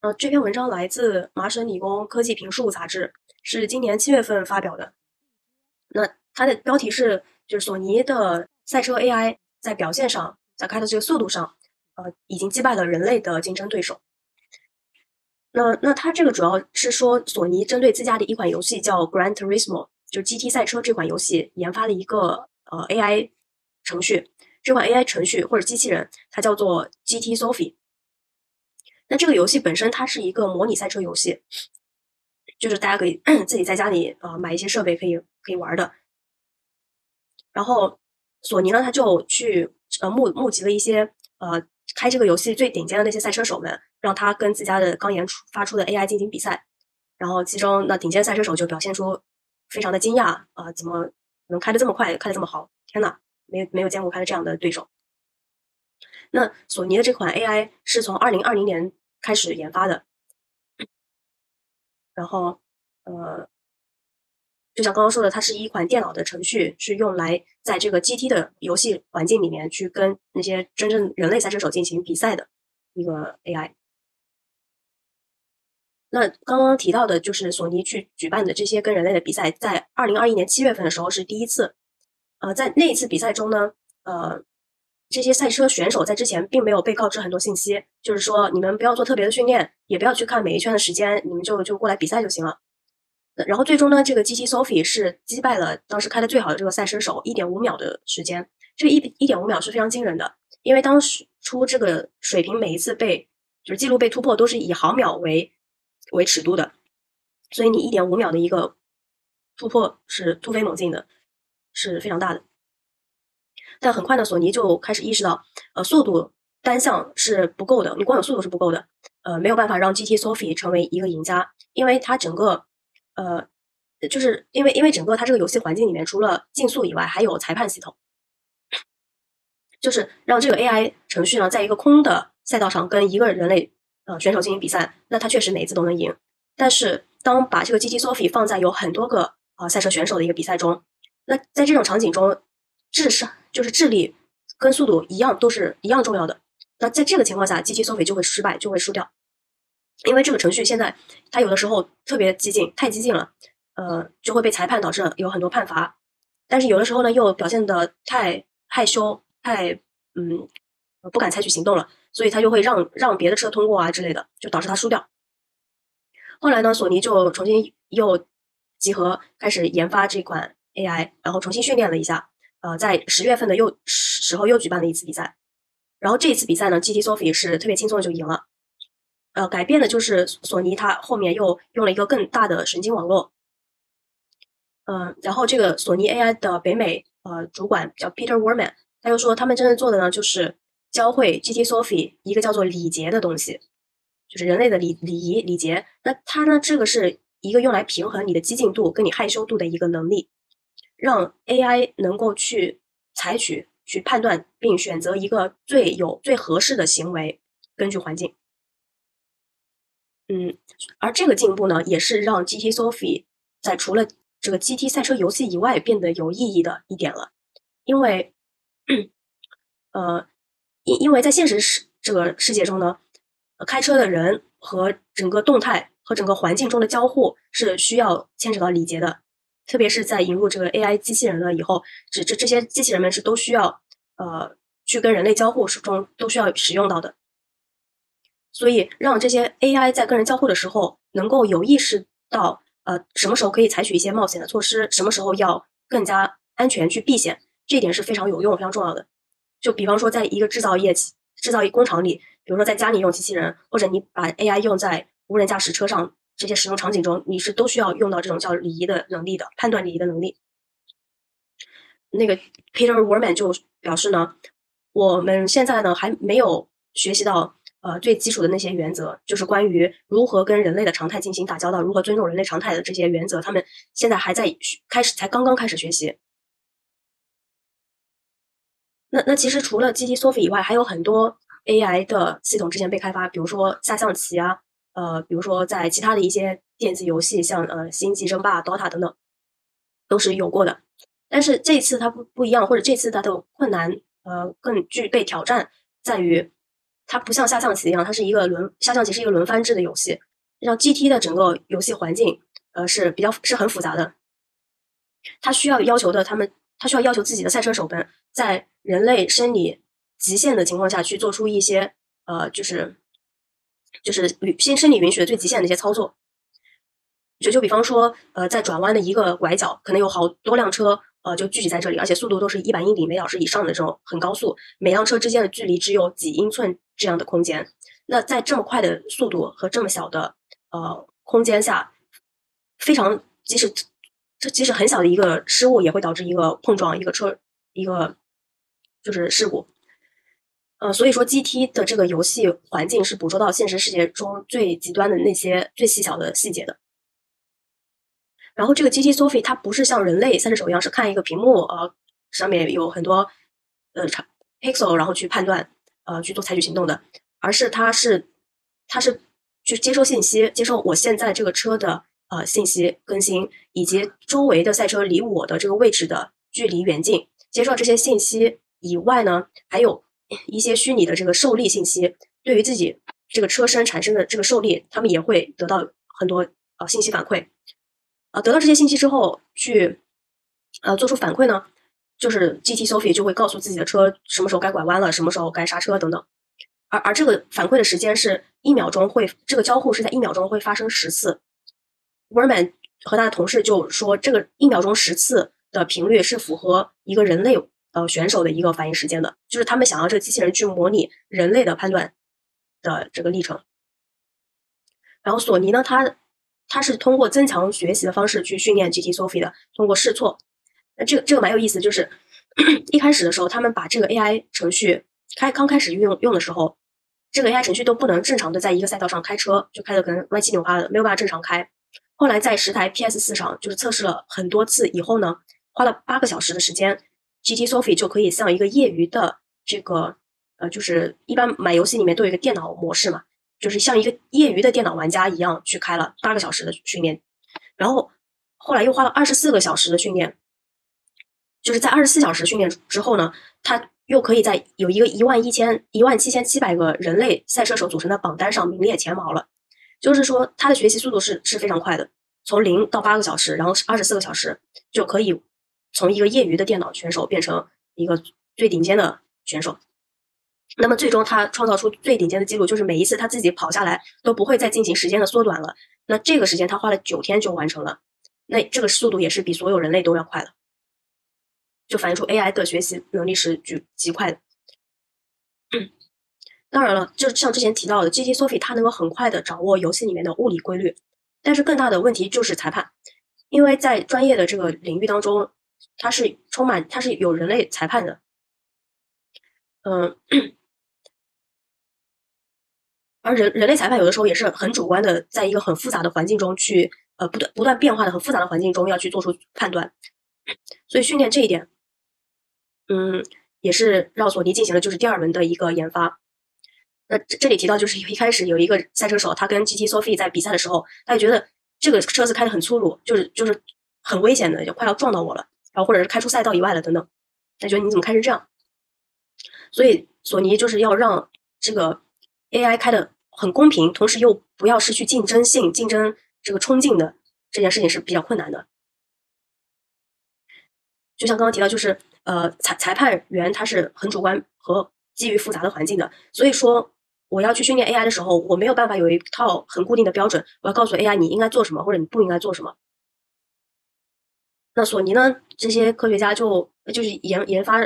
呃，这篇文章来自麻省理工科技评述杂志，是今年七月份发表的。那它的标题是，就是索尼的赛车 AI 在表现上，在开的这个速度上，呃，已经击败了人类的竞争对手。那那它这个主要是说，索尼针对自家的一款游戏叫 Gran Turismo，就是 GT 赛车这款游戏研发了一个呃 AI 程序。这款 AI 程序或者机器人，它叫做 GT Sophie。那这个游戏本身它是一个模拟赛车游戏，就是大家可以 自己在家里呃买一些设备可以可以玩的。然后索尼呢，他就去呃募募集了一些呃开这个游戏最顶尖的那些赛车手们，让他跟自家的刚研出发出的 AI 进行比赛。然后其中那顶尖赛车手就表现出非常的惊讶啊，怎么能开的这么快，开的这么好？天呐，没没有见过开的这样的对手。那索尼的这款 AI 是从二零二零年开始研发的，然后呃。就像刚刚说的，它是一款电脑的程序，是用来在这个 GT 的游戏环境里面去跟那些真正人类赛车手进行比赛的一个 AI。那刚刚提到的就是索尼去举办的这些跟人类的比赛，在二零二一年七月份的时候是第一次。呃，在那一次比赛中呢，呃，这些赛车选手在之前并没有被告知很多信息，就是说你们不要做特别的训练，也不要去看每一圈的时间，你们就就过来比赛就行了。然后最终呢，这个 GT Sophie 是击败了当时开的最好的这个赛车手，一点五秒的时间。这个一一点五秒是非常惊人的，因为当时出这个水平每一次被就是记录被突破都是以毫秒为为尺度的，所以你一点五秒的一个突破是突飞猛进的，是非常大的。但很快呢，索尼就开始意识到，呃，速度单项是不够的，你光有速度是不够的，呃，没有办法让 GT Sophie 成为一个赢家，因为它整个。呃，就是因为因为整个它这个游戏环境里面，除了竞速以外，还有裁判系统，就是让这个 AI 程序呢，在一个空的赛道上跟一个人类呃选手进行比赛，那它确实每一次都能赢。但是当把这个 GT Sophie 放在有很多个啊赛车选手的一个比赛中，那在这种场景中，至少就是智力跟速度一样都是一样重要的。那在这个情况下机器收费就会失败，就会输掉。因为这个程序现在它有的时候特别激进，太激进了，呃，就会被裁判导致有很多判罚。但是有的时候呢，又表现的太害羞，太嗯不敢采取行动了，所以他就会让让别的车通过啊之类的，就导致他输掉。后来呢，索尼就重新又集合开始研发这款 AI，然后重新训练了一下，呃，在十月份的又时候又举办了一次比赛，然后这一次比赛呢，GT Sophie 是特别轻松的就赢了。呃，改变的就是索尼，它后面又用了一个更大的神经网络。嗯，然后这个索尼 AI 的北美呃主管叫 Peter Warman，他又说他们真正做的呢，就是教会 GT Sophie 一个叫做礼节的东西，就是人类的礼礼仪礼节。那它呢，这个是一个用来平衡你的激进度跟你害羞度的一个能力，让 AI 能够去采取、去判断并选择一个最有最合适的行为，根据环境。嗯，而这个进步呢，也是让 GT Sophie 在除了这个 GT 赛车游戏以外变得有意义的一点了。因为，呃，因因为在现实世这个世界中呢，开车的人和整个动态和整个环境中的交互是需要牵扯到礼节的，特别是在引入这个 AI 机器人了以后，这这这些机器人们是都需要呃去跟人类交互中都需要使用到的。所以，让这些 AI 在跟人交互的时候，能够有意识到，呃，什么时候可以采取一些冒险的措施，什么时候要更加安全去避险，这一点是非常有用、非常重要的。就比方说，在一个制造业、制造业工厂里，比如说在家里用机器人，或者你把 AI 用在无人驾驶车上这些使用场景中，你是都需要用到这种叫礼仪的能力的，判断礼仪的能力。那个 Peter Warman 就表示呢，我们现在呢还没有学习到。呃，最基础的那些原则，就是关于如何跟人类的常态进行打交道，如何尊重人类常态的这些原则，他们现在还在开始，才刚刚开始学习。那那其实除了 GT Sophie 以外，还有很多 AI 的系统之前被开发，比如说下象棋啊，呃，比如说在其他的一些电子游戏，像呃星际争霸、DOTA 等等，都是有过的。但是这次它不不一样，或者这次它的困难呃更具备挑战，在于。它不像下象棋一样，它是一个轮下象棋是一个轮番制的游戏。让 GT 的整个游戏环境，呃，是比较是很复杂的。它需要要求的，他们他需要要求自己的赛车手们在人类生理极限的情况下去做出一些呃，就是就是允先生理允许的最极限的一些操作。就就比方说，呃，在转弯的一个拐角，可能有好多辆车，呃，就聚集在这里，而且速度都是一百英里每小时以上的这种很高速，每辆车之间的距离只有几英寸这样的空间。那在这么快的速度和这么小的呃空间下，非常即使这即使很小的一个失误，也会导致一个碰撞，一个车一个就是事故。呃，所以说 GT 的这个游戏环境是捕捉到现实世界中最极端的那些最细小的细节的。然后这个 GT Sophie 它不是像人类赛车手一样是看一个屏幕，呃，上面有很多呃 pixel，然后去判断，呃，去做采取行动的，而是它是它是去接收信息，接收我现在这个车的呃信息更新，以及周围的赛车离我的这个位置的距离远近，接受这些信息以外呢，还有一些虚拟的这个受力信息，对于自己这个车身产生的这个受力，他们也会得到很多呃信息反馈。啊，得到这些信息之后，去呃做出反馈呢，就是 GT Sophie 就会告诉自己的车什么时候该拐弯了，什么时候该刹车等等。而而这个反馈的时间是一秒钟会，这个交互是在一秒钟会发生十次。Werman 和他的同事就说，这个一秒钟十次的频率是符合一个人类呃选手的一个反应时间的，就是他们想要这个机器人去模拟人类的判断的这个历程。然后索尼呢，它。它是通过增强学习的方式去训练 GT Sophie 的，通过试错。那这个这个蛮有意思，就是 一开始的时候，他们把这个 AI 程序开刚开始运用用的时候，这个 AI 程序都不能正常的在一个赛道上开车，就开的可能歪七扭八的，没有办法正常开。后来在十台 PS 四上，就是测试了很多次以后呢，花了八个小时的时间，GT Sophie 就可以像一个业余的这个呃，就是一般买游戏里面都有一个电脑模式嘛。就是像一个业余的电脑玩家一样去开了八个小时的训练，然后后来又花了二十四个小时的训练，就是在二十四小时训练之后呢，他又可以在有一个一万一千一万七千七百个人类赛车手组成的榜单上名列前茅了。就是说，他的学习速度是是非常快的，从零到八个小时，然后二十四个小时就可以从一个业余的电脑选手变成一个最顶尖的选手。那么最终他创造出最顶尖的记录，就是每一次他自己跑下来都不会再进行时间的缩短了。那这个时间他花了九天就完成了，那这个速度也是比所有人类都要快的，就反映出 AI 的学习能力是极极快的。当然了，就像之前提到的，GT Sophie 它能够很快的掌握游戏里面的物理规律，但是更大的问题就是裁判，因为在专业的这个领域当中，它是充满它是有人类裁判的，嗯。而人人类裁判有的时候也是很主观的，在一个很复杂的环境中去，呃，不断不断变化的很复杂的环境中要去做出判断，所以训练这一点，嗯，也是让索尼进行了就是第二轮的一个研发。那这这里提到就是一开始有一个赛车手，他跟 GT Sophie 在比赛的时候，他就觉得这个车子开的很粗鲁，就是就是很危险的，就快要撞到我了，然后或者是开出赛道以外了等等，他觉得你怎么开成这样？所以索尼就是要让这个。AI 开的很公平，同时又不要失去竞争性、竞争这个冲劲的这件事情是比较困难的。就像刚刚提到，就是呃裁裁判员他是很主观和基于复杂的环境的，所以说我要去训练 AI 的时候，我没有办法有一套很固定的标准，我要告诉 AI 你应该做什么或者你不应该做什么。那索尼呢，这些科学家就就是研研发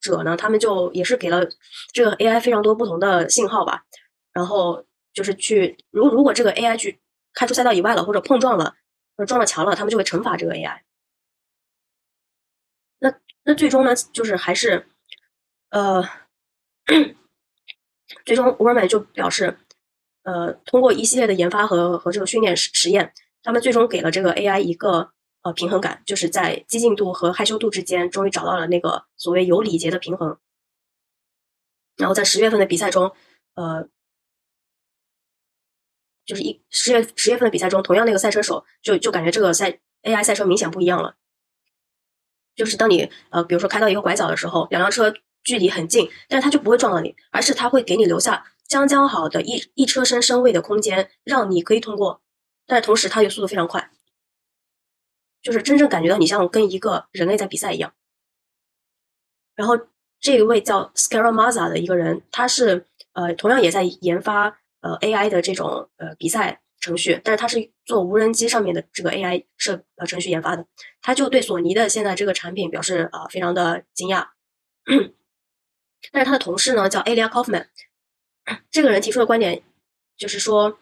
者呢，他们就也是给了这个 AI 非常多不同的信号吧。然后就是去，如如果这个 AI 去开出赛道以外了，或者碰撞了，或者撞了墙了，他们就会惩罚这个 AI。那那最终呢，就是还是，呃，最终沃尔玛就表示，呃，通过一系列的研发和和这个训练实实验，他们最终给了这个 AI 一个呃平衡感，就是在激进度和害羞度之间，终于找到了那个所谓有礼节的平衡。然后在十月份的比赛中，呃。就是一十月十月份的比赛中，同样那个赛车手就就感觉这个赛 AI 赛车明显不一样了。就是当你呃，比如说开到一个拐角的时候，两辆车距离很近，但是它就不会撞到你，而是它会给你留下将将好的一一车身身位的空间，让你可以通过，但是同时它又速度非常快，就是真正感觉到你像跟一个人类在比赛一样。然后这一位叫 Scaramaza 的一个人，他是呃同样也在研发呃 AI 的这种呃比赛程序，但是他是做无人机上面的这个 AI 设呃程序研发的，他就对索尼的现在这个产品表示啊非常的惊讶。但是他的同事呢叫 Alia Kaufman，这个人提出的观点就是说，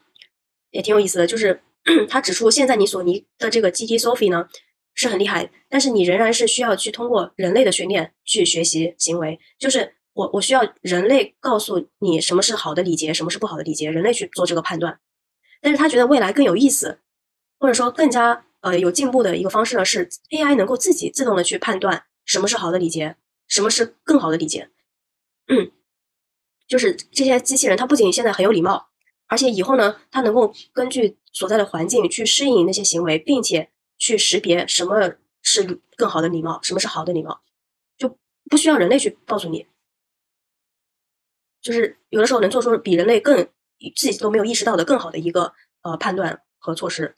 也挺有意思的，就是 他指出现在你索尼的这个 GT Sophie 呢是很厉害，但是你仍然是需要去通过人类的训练去学习行为，就是我我需要人类告诉你什么是好的礼节，什么是不好的礼节，人类去做这个判断。但是他觉得未来更有意思，或者说更加呃有进步的一个方式呢，是 AI 能够自己自动的去判断什么是好的礼节，什么是更好的礼节。嗯，就是这些机器人，它不仅现在很有礼貌，而且以后呢，它能够根据所在的环境去适应那些行为，并且去识别什么是更好的礼貌，什么是好的礼貌，就不需要人类去告诉你。就是有的时候能做出比人类更自己都没有意识到的更好的一个呃判断和措施。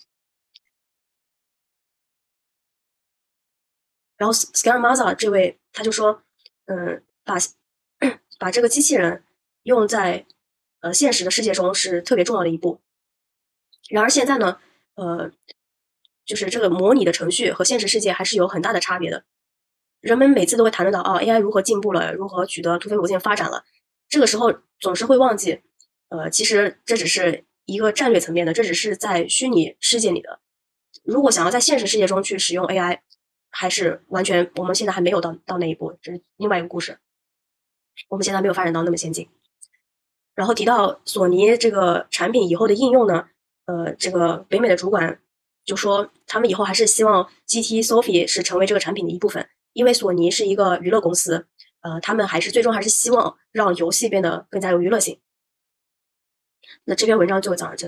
然后 Scaramaza 这位他就说，嗯，把。把这个机器人用在现实的世界中是特别重要的一步。然而现在呢，呃，就是这个模拟的程序和现实世界还是有很大的差别的。人们每次都会谈论到哦，AI 如何进步了，如何取得突飞猛进发展了。这个时候总是会忘记，呃，其实这只是一个战略层面的，这只是在虚拟世界里的。如果想要在现实世界中去使用 AI，还是完全我们现在还没有到到那一步，这是另外一个故事。我们现在没有发展到那么先进。然后提到索尼这个产品以后的应用呢，呃，这个北美的主管就说，他们以后还是希望 GT Sophie 是成为这个产品的一部分，因为索尼是一个娱乐公司，呃，他们还是最终还是希望让游戏变得更加有娱乐性。那这篇文章就讲到这里。